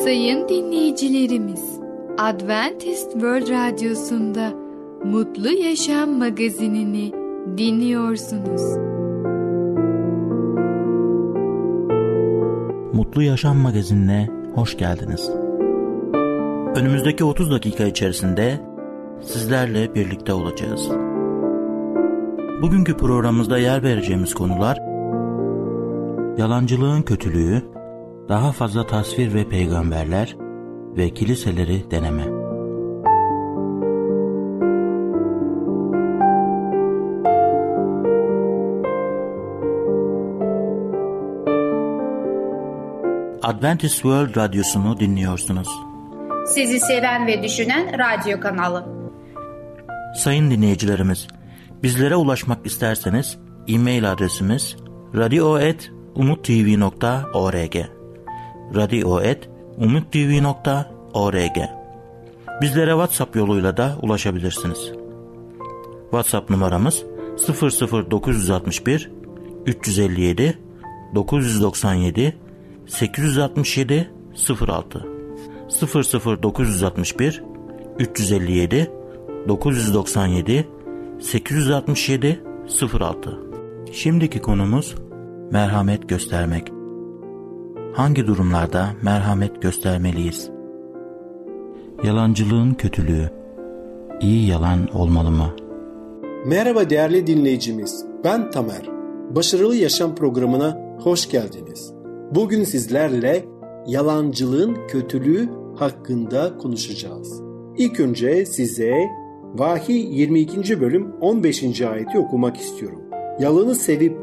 Sayın dinleyicilerimiz, Adventist World Radyosu'nda Mutlu Yaşam magazinini dinliyorsunuz. Mutlu Yaşam magazinine hoş geldiniz. Önümüzdeki 30 dakika içerisinde sizlerle birlikte olacağız. Bugünkü programımızda yer vereceğimiz konular yalancılığın kötülüğü, daha fazla tasvir ve peygamberler ve kiliseleri deneme. Adventist World Radyosu'nu dinliyorsunuz. Sizi seven ve düşünen radyo kanalı. Sayın dinleyicilerimiz, bizlere ulaşmak isterseniz e-mail adresimiz radio.umutv.org radio.umutv.org Bizlere WhatsApp yoluyla da ulaşabilirsiniz. WhatsApp numaramız 00961 357 997 867 06 00961 357 997 867 06 Şimdiki konumuz merhamet göstermek. Hangi durumlarda merhamet göstermeliyiz? Yalancılığın kötülüğü. İyi yalan olmalı mı? Merhaba değerli dinleyicimiz. Ben Tamer. Başarılı Yaşam programına hoş geldiniz. Bugün sizlerle yalancılığın kötülüğü hakkında konuşacağız. İlk önce size Vahiy 22. bölüm 15. ayeti okumak istiyorum. Yalanı sevip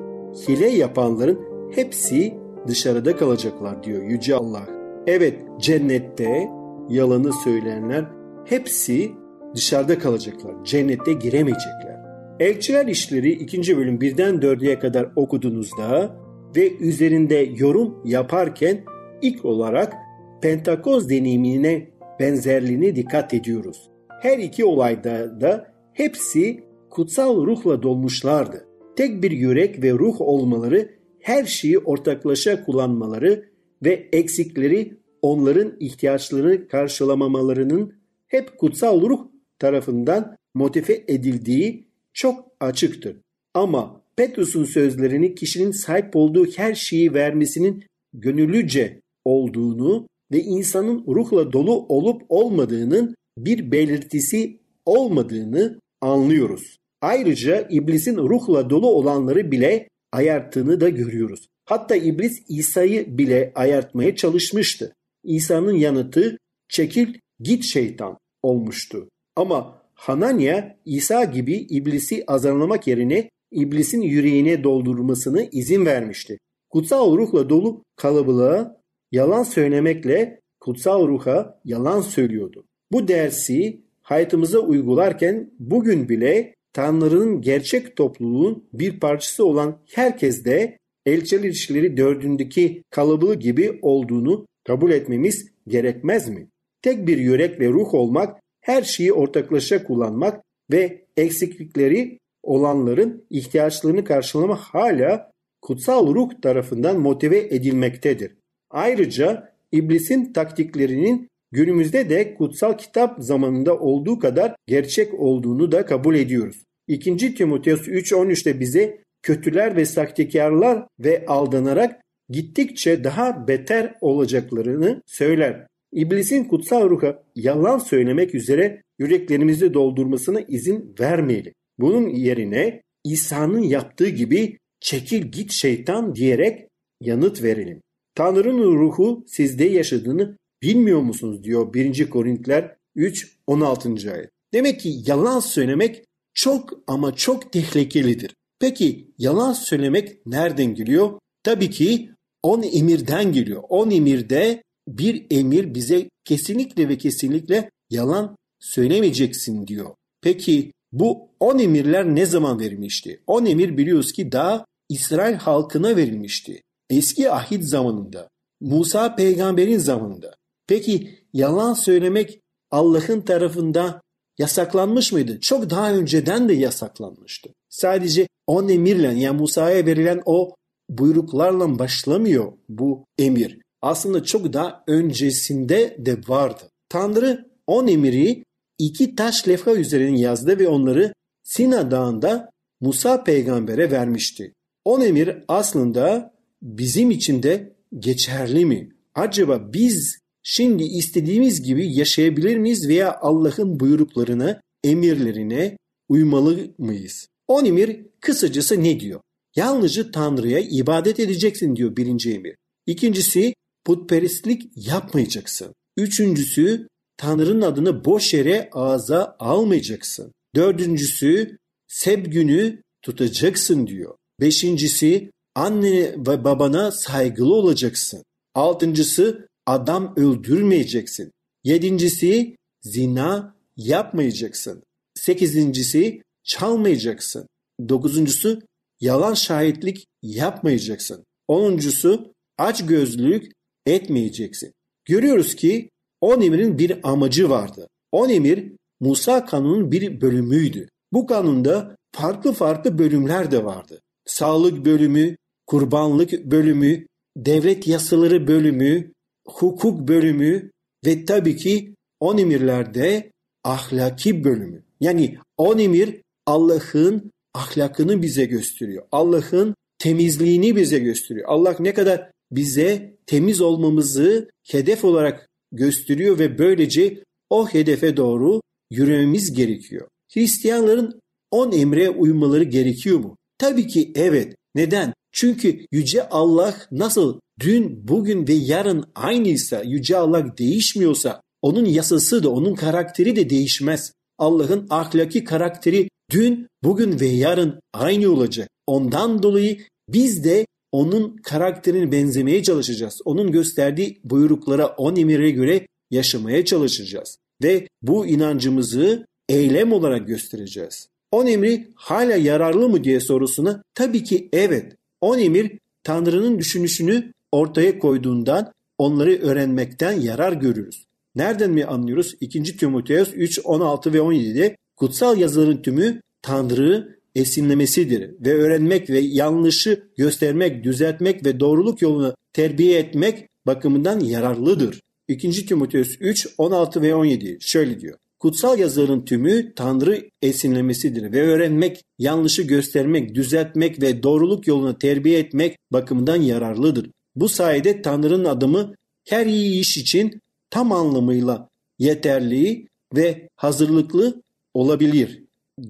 hile yapanların hepsi dışarıda kalacaklar diyor Yüce Allah. Evet cennette yalanı söyleyenler hepsi dışarıda kalacaklar. Cennette giremeyecekler. Elçiler İşleri 2. bölüm 1'den 4'e kadar okuduğunuzda ve üzerinde yorum yaparken ilk olarak Pentakoz deneyimine benzerliğine dikkat ediyoruz. Her iki olayda da hepsi kutsal ruhla dolmuşlardı. Tek bir yürek ve ruh olmaları, her şeyi ortaklaşa kullanmaları ve eksikleri onların ihtiyaçlarını karşılamamalarının hep kutsal ruh tarafından motive edildiği çok açıktır. Ama Petrus'un sözlerini kişinin sahip olduğu her şeyi vermesinin gönüllüce olduğunu ve insanın ruhla dolu olup olmadığının bir belirtisi olmadığını anlıyoruz. Ayrıca iblisin ruhla dolu olanları bile ayarttığını da görüyoruz. Hatta iblis İsa'yı bile ayartmaya çalışmıştı. İsa'nın yanıtı çekil git şeytan olmuştu. Ama Hananya İsa gibi iblisi azarlamak yerine iblisin yüreğine doldurmasını izin vermişti. Kutsal ruhla dolu kalabalığa yalan söylemekle kutsal ruha yalan söylüyordu. Bu dersi hayatımıza uygularken bugün bile Tanrı'nın gerçek topluluğun bir parçası olan herkes de elçiler ilişkileri dördündeki kalabalığı gibi olduğunu kabul etmemiz gerekmez mi? Tek bir yürek ve ruh olmak, her şeyi ortaklaşa kullanmak ve eksiklikleri olanların ihtiyaçlarını karşılamak hala kutsal ruh tarafından motive edilmektedir. Ayrıca iblisin taktiklerinin günümüzde de kutsal kitap zamanında olduğu kadar gerçek olduğunu da kabul ediyoruz. 2. Timoteus 3.13'te bize kötüler ve sahtekarlar ve aldanarak gittikçe daha beter olacaklarını söyler. İblisin kutsal ruha yalan söylemek üzere yüreklerimizi doldurmasına izin vermeyelim. Bunun yerine İsa'nın yaptığı gibi çekil git şeytan diyerek yanıt verelim. Tanrı'nın ruhu sizde yaşadığını bilmiyor musunuz diyor 1. Korintler 3 16. ayet. Demek ki yalan söylemek çok ama çok tehlikelidir. Peki yalan söylemek nereden geliyor? Tabii ki on emirden geliyor. On emirde bir emir bize kesinlikle ve kesinlikle yalan söylemeyeceksin diyor. Peki bu on emirler ne zaman verilmişti? On emir biliyoruz ki daha İsrail halkına verilmişti. Eski ahit zamanında, Musa peygamberin zamanında. Peki yalan söylemek Allah'ın tarafında yasaklanmış mıydı? Çok daha önceden de yasaklanmıştı. Sadece on emirle yani Musa'ya verilen o buyruklarla başlamıyor bu emir. aslında çok daha öncesinde de vardı. Tanrı on emiri iki taş levha üzerine yazdı ve onları Sina Dağı'nda Musa peygambere vermişti. On emir aslında bizim için de geçerli mi? Acaba biz şimdi istediğimiz gibi yaşayabilir miyiz veya Allah'ın buyruklarına, emirlerine uymalı mıyız? On emir kısacası ne diyor? Yalnızca Tanrı'ya ibadet edeceksin diyor birinci emir. İkincisi putperestlik yapmayacaksın. Üçüncüsü Tanrı'nın adını boş yere ağza almayacaksın. Dördüncüsü seb günü tutacaksın diyor. Beşincisi anne ve babana saygılı olacaksın. Altıncısı adam öldürmeyeceksin. Yedincisi zina yapmayacaksın. Sekizincisi çalmayacaksın. Dokuzuncusu yalan şahitlik yapmayacaksın. Onuncusu aç gözlülük etmeyeceksin. Görüyoruz ki on emirin bir amacı vardı. On emir Musa kanunun bir bölümüydü. Bu kanunda farklı farklı bölümler de vardı. Sağlık bölümü, kurbanlık bölümü, devlet yasaları bölümü, hukuk bölümü ve tabii ki on emirlerde ahlaki bölümü. Yani on emir Allah'ın ahlakını bize gösteriyor. Allah'ın temizliğini bize gösteriyor. Allah ne kadar bize temiz olmamızı hedef olarak gösteriyor ve böylece o hedefe doğru yürümemiz gerekiyor. Hristiyanların on emre uymaları gerekiyor mu? Tabii ki evet. Neden? Çünkü Yüce Allah nasıl dün, bugün ve yarın aynıysa, Yüce Allah değişmiyorsa onun yasası da onun karakteri de değişmez. Allah'ın ahlaki karakteri dün, bugün ve yarın aynı olacak. Ondan dolayı biz de onun karakterine benzemeye çalışacağız. Onun gösterdiği buyruklara, on emire göre yaşamaya çalışacağız. Ve bu inancımızı eylem olarak göstereceğiz. On emri hala yararlı mı diye sorusuna tabii ki evet. On emir Tanrı'nın düşünüşünü ortaya koyduğundan onları öğrenmekten yarar görürüz. Nereden mi anlıyoruz? 2. Timoteus 3, 16 ve 17'de kutsal yazıların tümü Tanrı esinlemesidir ve öğrenmek ve yanlışı göstermek, düzeltmek ve doğruluk yoluna terbiye etmek bakımından yararlıdır. 2. Timoteus 3, 16 ve 17 şöyle diyor. Kutsal yazıların tümü Tanrı esinlemesidir ve öğrenmek, yanlışı göstermek, düzeltmek ve doğruluk yoluna terbiye etmek bakımından yararlıdır. Bu sayede Tanrı'nın adımı her iyi iş için tam anlamıyla yeterli ve hazırlıklı olabilir.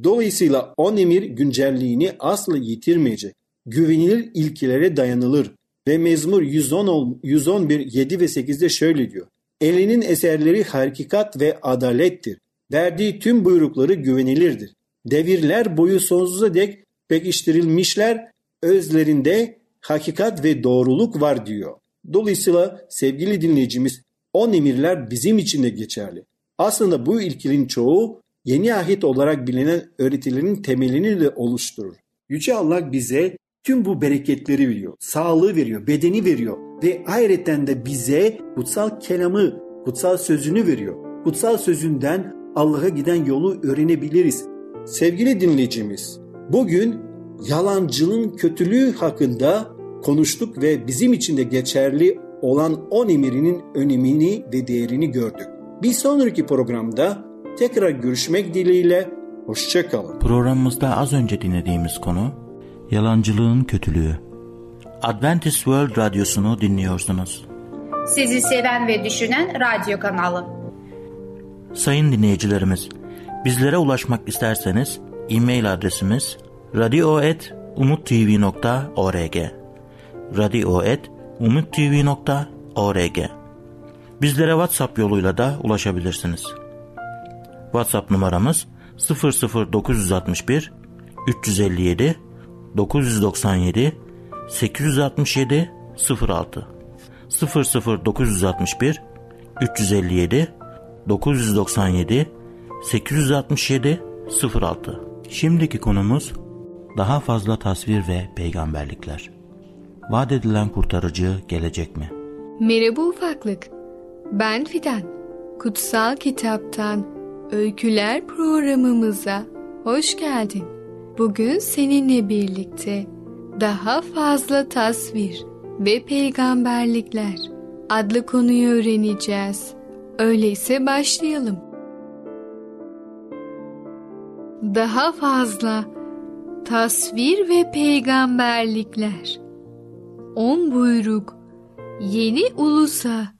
Dolayısıyla on emir güncelliğini asla yitirmeyecek. Güvenilir ilkelere dayanılır. Ve Mezmur 110, 111, 7 ve 8'de şöyle diyor. Elinin eserleri hakikat ve adalettir. Verdiği tüm buyrukları güvenilirdir. Devirler boyu sonsuza dek pekiştirilmişler, özlerinde hakikat ve doğruluk var diyor. Dolayısıyla sevgili dinleyicimiz on emirler bizim için de geçerli. Aslında bu ilkelerin çoğu yeni ahit olarak bilinen öğretilerin temelini de oluşturur. Yüce Allah bize tüm bu bereketleri veriyor. Sağlığı veriyor, bedeni veriyor ve ayrıca de bize kutsal kelamı, kutsal sözünü veriyor. Kutsal sözünden Allah'a giden yolu öğrenebiliriz. Sevgili dinleyicimiz, bugün yalancının kötülüğü hakkında konuştuk ve bizim için de geçerli olan on emirinin önemini ve değerini gördük. Bir sonraki programda tekrar görüşmek dileğiyle hoşçakalın. Programımızda az önce dinlediğimiz konu yalancılığın kötülüğü. Adventist World Radyosu'nu dinliyorsunuz. Sizi seven ve düşünen radyo kanalı. Sayın dinleyicilerimiz, bizlere ulaşmak isterseniz e-mail adresimiz radio.umutv.org radio.umutv.org Bizlere WhatsApp yoluyla da ulaşabilirsiniz. WhatsApp numaramız 00961 357 997 867 06 00961 357 997 867 06 Şimdiki konumuz daha fazla tasvir ve peygamberlikler. Vaat edilen kurtarıcı gelecek mi? Merhaba ufaklık. Ben Fidan. Kutsal Kitaptan Öyküler programımıza hoş geldin. Bugün seninle birlikte daha fazla tasvir ve peygamberlikler adlı konuyu öğreneceğiz. Öyleyse başlayalım. Daha fazla tasvir ve peygamberlikler. On buyruk yeni ulusa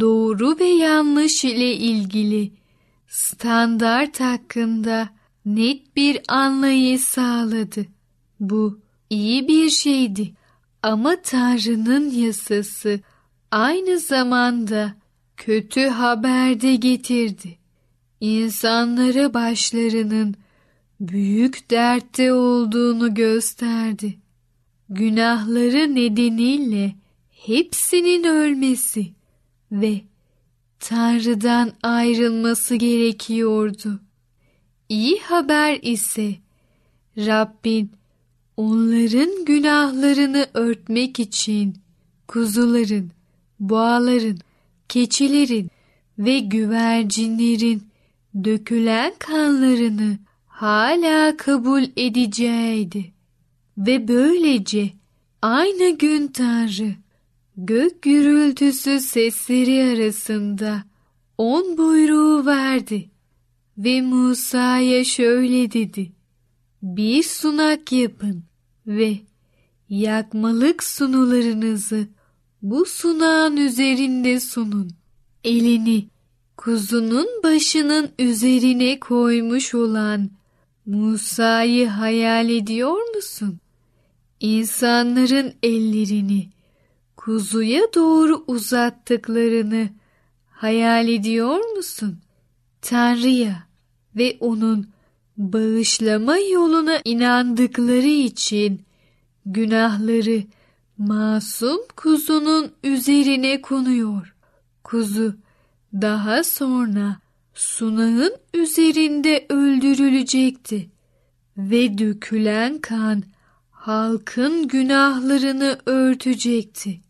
doğru ve yanlış ile ilgili standart hakkında net bir anlayış sağladı. Bu iyi bir şeydi ama Tanrı'nın yasası aynı zamanda kötü haber de getirdi. İnsanlara başlarının büyük dertte olduğunu gösterdi. Günahları nedeniyle hepsinin ölmesi ve Tanrı'dan ayrılması gerekiyordu. İyi haber ise Rabbin onların günahlarını örtmek için kuzuların, boğaların, keçilerin ve güvercinlerin dökülen kanlarını hala kabul edeceğiydi. Ve böylece aynı gün Tanrı gök gürültüsü sesleri arasında on buyruğu verdi ve Musa'ya şöyle dedi. Bir sunak yapın ve yakmalık sunularınızı bu sunağın üzerinde sunun. Elini kuzunun başının üzerine koymuş olan Musa'yı hayal ediyor musun? İnsanların ellerini kuzuya doğru uzattıklarını hayal ediyor musun? Tanrı'ya ve onun bağışlama yoluna inandıkları için günahları masum kuzunun üzerine konuyor. Kuzu daha sonra sunağın üzerinde öldürülecekti ve dökülen kan halkın günahlarını örtecekti.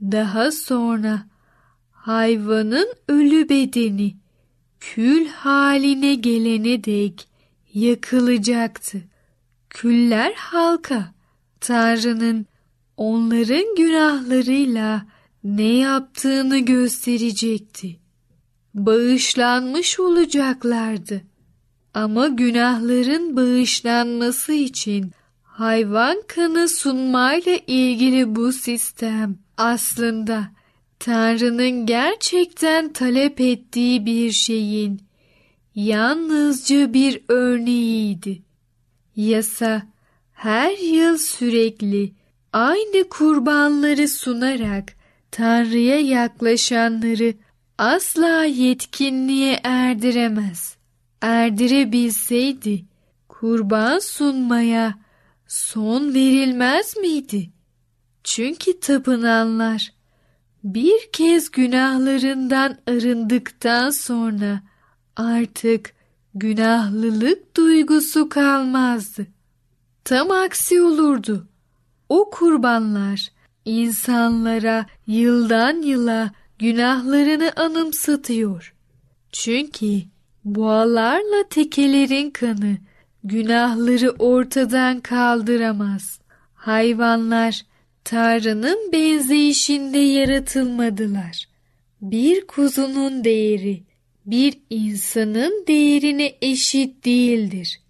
Daha sonra hayvanın ölü bedeni kül haline gelene dek yakılacaktı. Küller halka Tanrı'nın onların günahlarıyla ne yaptığını gösterecekti. Bağışlanmış olacaklardı. Ama günahların bağışlanması için hayvan kanı sunmayla ilgili bu sistem aslında Tanrı'nın gerçekten talep ettiği bir şeyin yalnızca bir örneğiydi. Yasa her yıl sürekli aynı kurbanları sunarak Tanrı'ya yaklaşanları asla yetkinliğe erdiremez. Erdirebilseydi kurban sunmaya son verilmez miydi? Çünkü tapınanlar bir kez günahlarından arındıktan sonra artık günahlılık duygusu kalmazdı. Tam aksi olurdu. O kurbanlar insanlara yıldan yıla günahlarını anımsatıyor. Çünkü boğalarla tekelerin kanı günahları ortadan kaldıramaz. Hayvanlar Tanrı'nın benzeyişinde yaratılmadılar. Bir kuzunun değeri bir insanın değerine eşit değildir.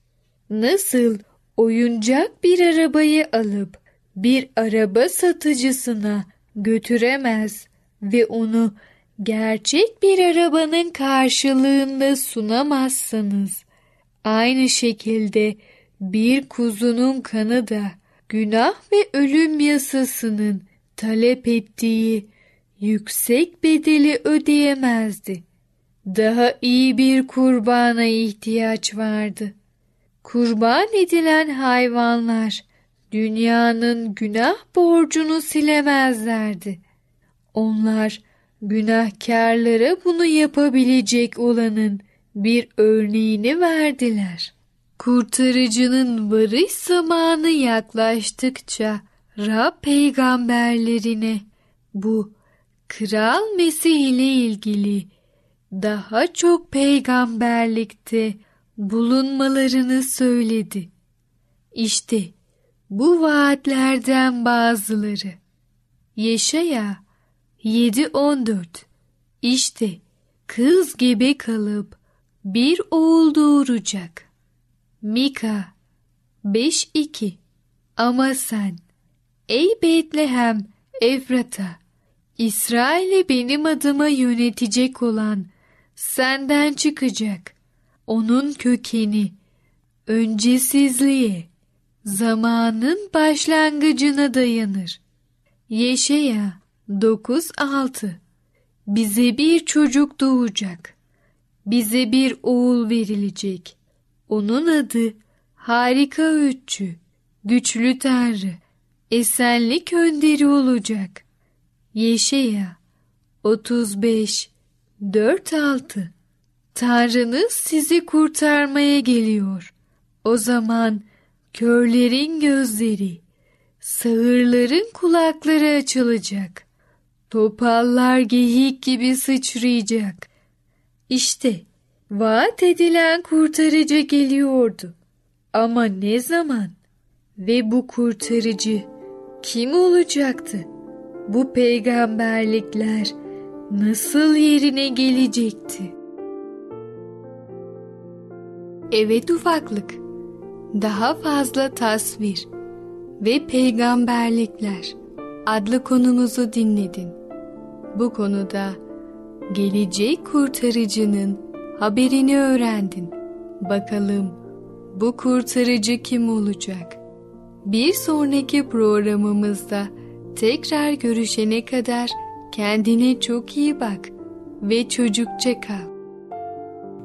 Nasıl oyuncak bir arabayı alıp bir araba satıcısına götüremez ve onu gerçek bir arabanın karşılığında sunamazsanız aynı şekilde bir kuzunun kanı da günah ve ölüm yasasının talep ettiği yüksek bedeli ödeyemezdi. Daha iyi bir kurbana ihtiyaç vardı. Kurban edilen hayvanlar dünyanın günah borcunu silemezlerdi. Onlar günahkarlara bunu yapabilecek olanın bir örneğini verdiler. Kurtarıcının varış zamanı yaklaştıkça Rab peygamberlerine bu Kral Mesih ile ilgili daha çok peygamberlikte bulunmalarını söyledi. İşte bu vaatlerden bazıları. Yeşaya 7-14 İşte kız gebe kalıp bir oğul doğuracak. Mika 5-2 Ama sen ey Betlehem Efrata İsrail'e benim adıma yönetecek olan senden çıkacak. Onun kökeni öncesizliğe, zamanın başlangıcına dayanır. Yeşaya 9.6 Bize bir çocuk doğacak. Bize bir oğul verilecek. Onun adı harika öğütçü, güçlü tanrı, esenlik önderi olacak. Yeşaya 35 4-6 Tanrınız sizi kurtarmaya geliyor. O zaman körlerin gözleri, sağırların kulakları açılacak. Topallar geyik gibi sıçrayacak. İşte vaat edilen kurtarıcı geliyordu. Ama ne zaman? Ve bu kurtarıcı kim olacaktı? Bu peygamberlikler nasıl yerine gelecekti? Evet ufaklık, daha fazla tasvir ve peygamberlikler adlı konumuzu dinledin. Bu konuda gelecek kurtarıcının haberini öğrendin. Bakalım bu kurtarıcı kim olacak? Bir sonraki programımızda tekrar görüşene kadar kendine çok iyi bak ve çocukça kal.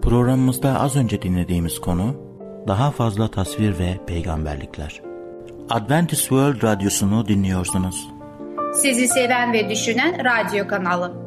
Programımızda az önce dinlediğimiz konu daha fazla tasvir ve peygamberlikler. Adventist World Radyosu'nu dinliyorsunuz. Sizi seven ve düşünen radyo kanalı.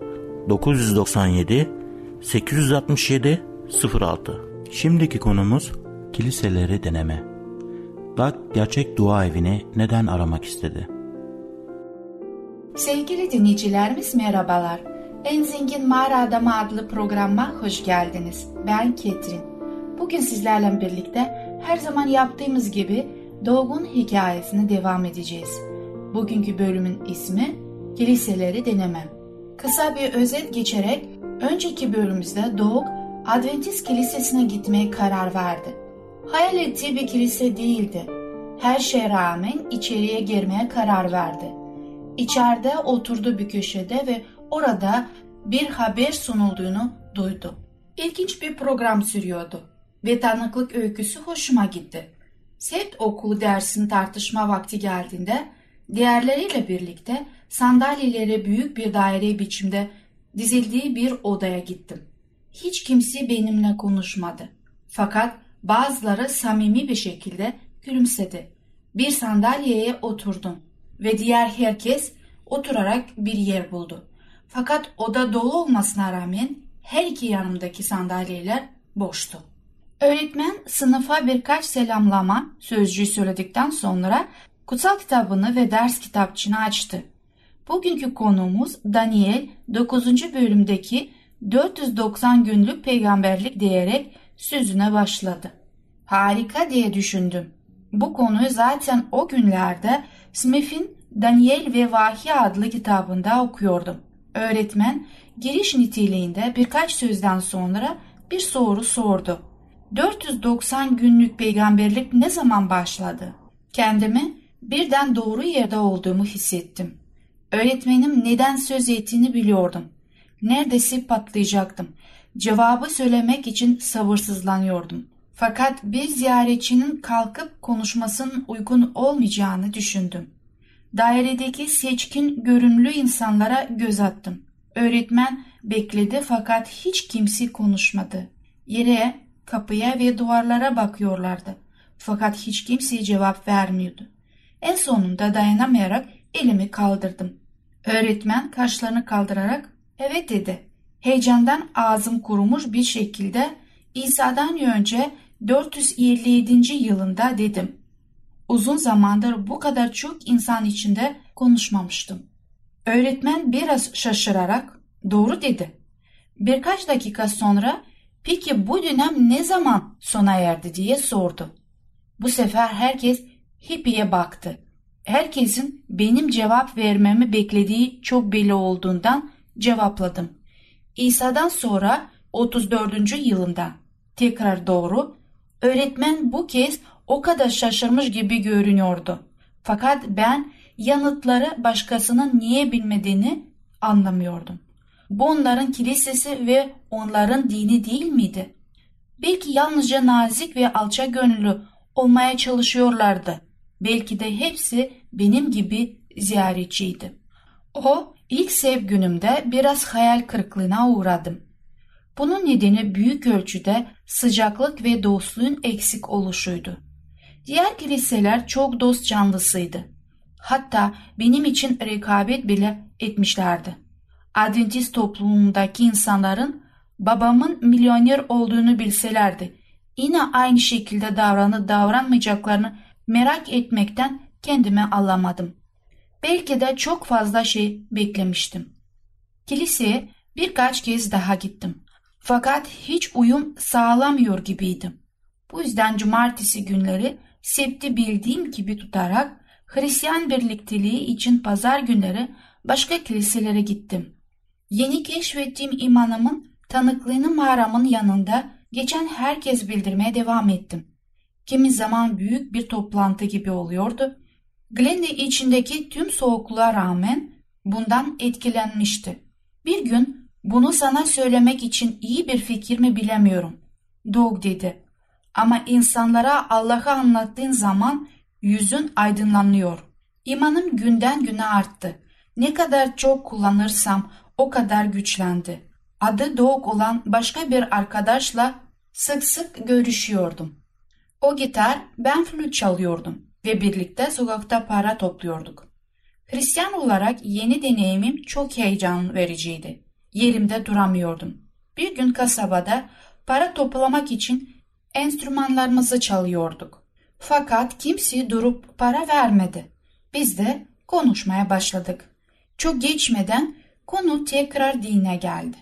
997 867 06 Şimdiki konumuz kiliseleri deneme. Doug gerçek dua evini neden aramak istedi? Sevgili dinleyicilerimiz merhabalar. En Zengin Mağara Adamı adlı programa hoş geldiniz. Ben Ketrin. Bugün sizlerle birlikte her zaman yaptığımız gibi Doğu'nun hikayesine devam edeceğiz. Bugünkü bölümün ismi Kiliseleri Denemem. Kısa bir özet geçerek önceki bölümümüzde Doğuk Adventist Kilisesi'ne gitmeye karar verdi. Hayal ettiği bir kilise değildi. Her şeye rağmen içeriye girmeye karar verdi. İçeride oturdu bir köşede ve orada bir haber sunulduğunu duydu. İlginç bir program sürüyordu ve tanıklık öyküsü hoşuma gitti. Set okulu dersin tartışma vakti geldiğinde diğerleriyle birlikte sandalyeleri büyük bir daire biçimde dizildiği bir odaya gittim. Hiç kimse benimle konuşmadı. Fakat bazıları samimi bir şekilde gülümsedi. Bir sandalyeye oturdum ve diğer herkes oturarak bir yer buldu. Fakat oda dolu olmasına rağmen her iki yanımdaki sandalyeler boştu. Öğretmen sınıfa birkaç selamlama sözcüğü söyledikten sonra kutsal kitabını ve ders kitapçığını açtı. Bugünkü konuğumuz Daniel 9. bölümdeki 490 günlük peygamberlik diyerek sözüne başladı. Harika diye düşündüm. Bu konuyu zaten o günlerde Smith'in Daniel ve Vahiy adlı kitabında okuyordum. Öğretmen giriş niteliğinde birkaç sözden sonra bir soru sordu. 490 günlük peygamberlik ne zaman başladı? Kendimi birden doğru yerde olduğumu hissettim. Öğretmenim neden söz ettiğini biliyordum. Neredeyse patlayacaktım. Cevabı söylemek için sabırsızlanıyordum. Fakat bir ziyaretçinin kalkıp konuşmasının uygun olmayacağını düşündüm. Dairedeki seçkin görünümlü insanlara göz attım. Öğretmen bekledi fakat hiç kimse konuşmadı. Yere, kapıya ve duvarlara bakıyorlardı. Fakat hiç kimse cevap vermiyordu. En sonunda dayanamayarak elimi kaldırdım. Öğretmen kaşlarını kaldırarak evet dedi. Heyecandan ağzım kurumuş bir şekilde İsa'dan önce 457. yılında dedim. Uzun zamandır bu kadar çok insan içinde konuşmamıştım. Öğretmen biraz şaşırarak doğru dedi. Birkaç dakika sonra peki bu dönem ne zaman sona erdi diye sordu. Bu sefer herkes Hippie'ye baktı. Herkesin benim cevap vermemi beklediği çok belli olduğundan cevapladım. İsa'dan sonra 34. yılında tekrar doğru öğretmen bu kez o kadar şaşırmış gibi görünüyordu. Fakat ben yanıtları başkasının niye bilmediğini anlamıyordum. Bu onların kilisesi ve onların dini değil miydi? Belki yalnızca nazik ve alçak gönüllü olmaya çalışıyorlardı. Belki de hepsi benim gibi ziyaretçiydi. O ilk sev günümde biraz hayal kırıklığına uğradım. Bunun nedeni büyük ölçüde sıcaklık ve dostluğun eksik oluşuydu. Diğer kiliseler çok dost canlısıydı. Hatta benim için rekabet bile etmişlerdi. Adventist toplumundaki insanların babamın milyoner olduğunu bilselerdi, yine aynı şekilde davranıp davranmayacaklarını merak etmekten kendime alamadım. Belki de çok fazla şey beklemiştim. Kiliseye birkaç kez daha gittim. Fakat hiç uyum sağlamıyor gibiydim. Bu yüzden cumartesi günleri septi bildiğim gibi tutarak Hristiyan birlikteliği için pazar günleri başka kiliselere gittim. Yeni keşfettiğim imanımın tanıklığını mağaramın yanında geçen herkes bildirmeye devam ettim. Kimi zaman büyük bir toplantı gibi oluyordu. Glendy içindeki tüm soğukluğa rağmen bundan etkilenmişti. Bir gün bunu sana söylemek için iyi bir fikir mi bilemiyorum. Doug dedi. Ama insanlara Allah'ı anlattığın zaman yüzün aydınlanıyor. İmanım günden güne arttı. Ne kadar çok kullanırsam o kadar güçlendi. Adı Doug olan başka bir arkadaşla sık sık görüşüyordum. O gitar, ben flüt çalıyordum ve birlikte sokakta para topluyorduk. Hristiyan olarak yeni deneyimim çok heyecan vericiydi. Yerimde duramıyordum. Bir gün kasabada para toplamak için enstrümanlarımızı çalıyorduk. Fakat kimse durup para vermedi. Biz de konuşmaya başladık. Çok geçmeden konu tekrar dine geldi.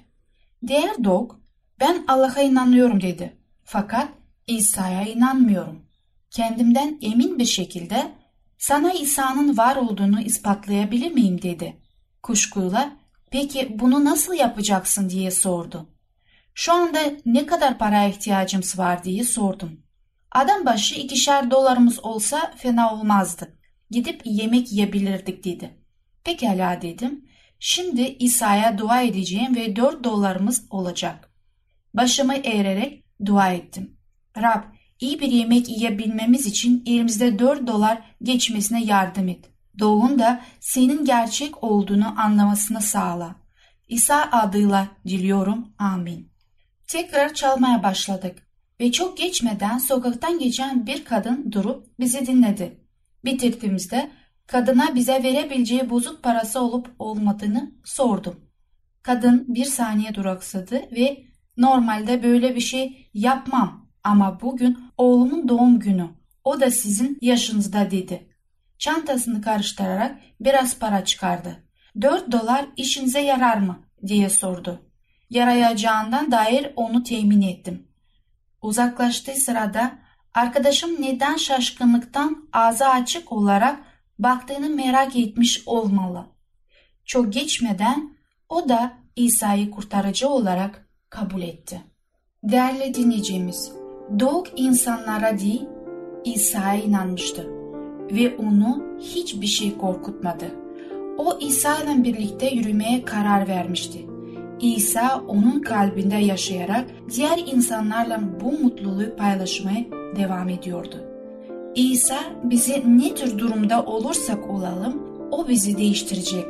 Diğer dog, ben Allah'a inanıyorum dedi. Fakat İsa'ya inanmıyorum. Kendimden emin bir şekilde sana İsa'nın var olduğunu ispatlayabilir miyim dedi. Kuşkuyla peki bunu nasıl yapacaksın diye sordu. Şu anda ne kadar para ihtiyacımız var diye sordum. Adam başı ikişer dolarımız olsa fena olmazdı. Gidip yemek yiyebilirdik dedi. Pekala dedim. Şimdi İsa'ya dua edeceğim ve dört dolarımız olacak. Başımı eğerek dua ettim. Rab iyi bir yemek yiyebilmemiz için elimizde 4 dolar geçmesine yardım et. Doğun da senin gerçek olduğunu anlamasını sağla. İsa adıyla diliyorum. Amin. Tekrar çalmaya başladık ve çok geçmeden sokaktan geçen bir kadın durup bizi dinledi. Bitirdiğimizde kadına bize verebileceği bozuk parası olup olmadığını sordum. Kadın bir saniye duraksadı ve normalde böyle bir şey yapmam ama bugün oğlumun doğum günü. O da sizin yaşınızda dedi. Çantasını karıştırarak biraz para çıkardı. Dört dolar işinize yarar mı diye sordu. Yarayacağından dair onu temin ettim. Uzaklaştığı sırada arkadaşım neden şaşkınlıktan ağzı açık olarak baktığını merak etmiş olmalı. Çok geçmeden o da İsa'yı kurtarıcı olarak kabul etti. Değerli dinleyicimiz, Doğuk insanlara değil İsa'ya inanmıştı ve onu hiçbir şey korkutmadı. O İsa ile birlikte yürümeye karar vermişti. İsa onun kalbinde yaşayarak diğer insanlarla bu mutluluğu paylaşmaya devam ediyordu. İsa bizi ne tür durumda olursak olalım o bizi değiştirecek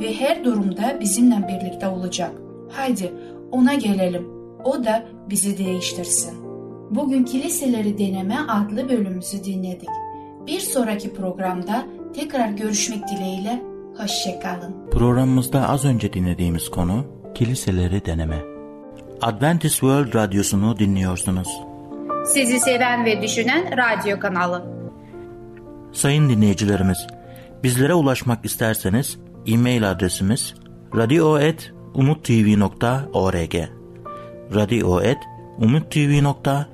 ve her durumda bizimle birlikte olacak. Haydi ona gelelim. O da bizi değiştirsin. Bugün Kiliseleri Deneme adlı bölümümüzü dinledik. Bir sonraki programda tekrar görüşmek dileğiyle, Hoşçakalın. Programımızda az önce dinlediğimiz konu kiliseleri deneme. Adventist World Radyosu'nu dinliyorsunuz. Sizi seven ve düşünen radyo kanalı. Sayın dinleyicilerimiz, bizlere ulaşmak isterseniz e-mail adresimiz radio.umutv.org radio.umutv.org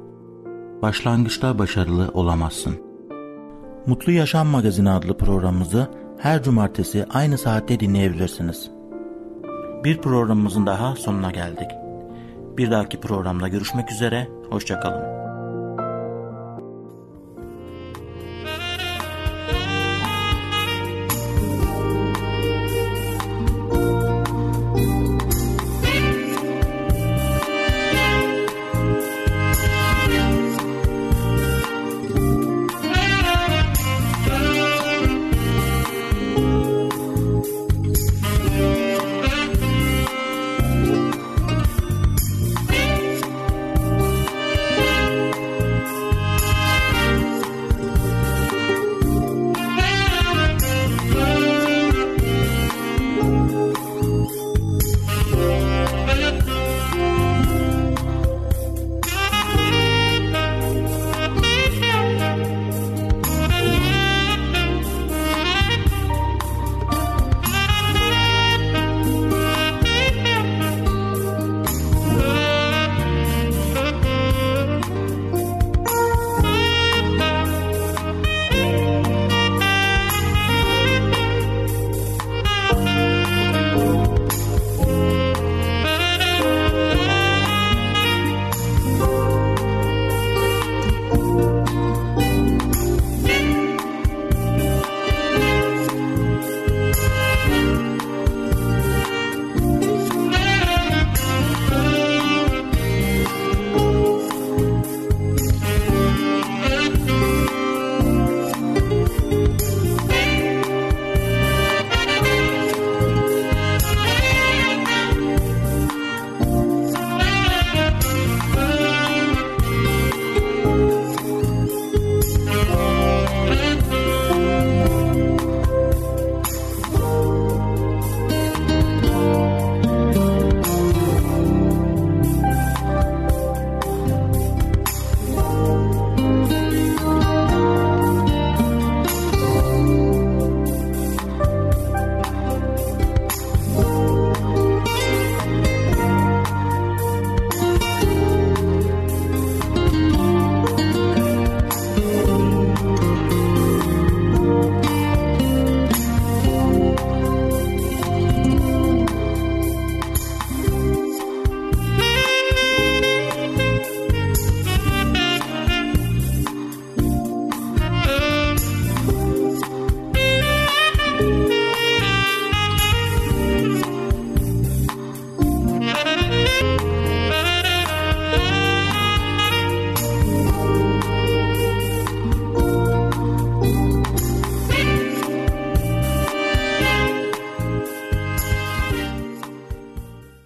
başlangıçta başarılı olamazsın. Mutlu Yaşam Magazini adlı programımızı her cumartesi aynı saatte dinleyebilirsiniz. Bir programımızın daha sonuna geldik. Bir dahaki programda görüşmek üzere, hoşçakalın.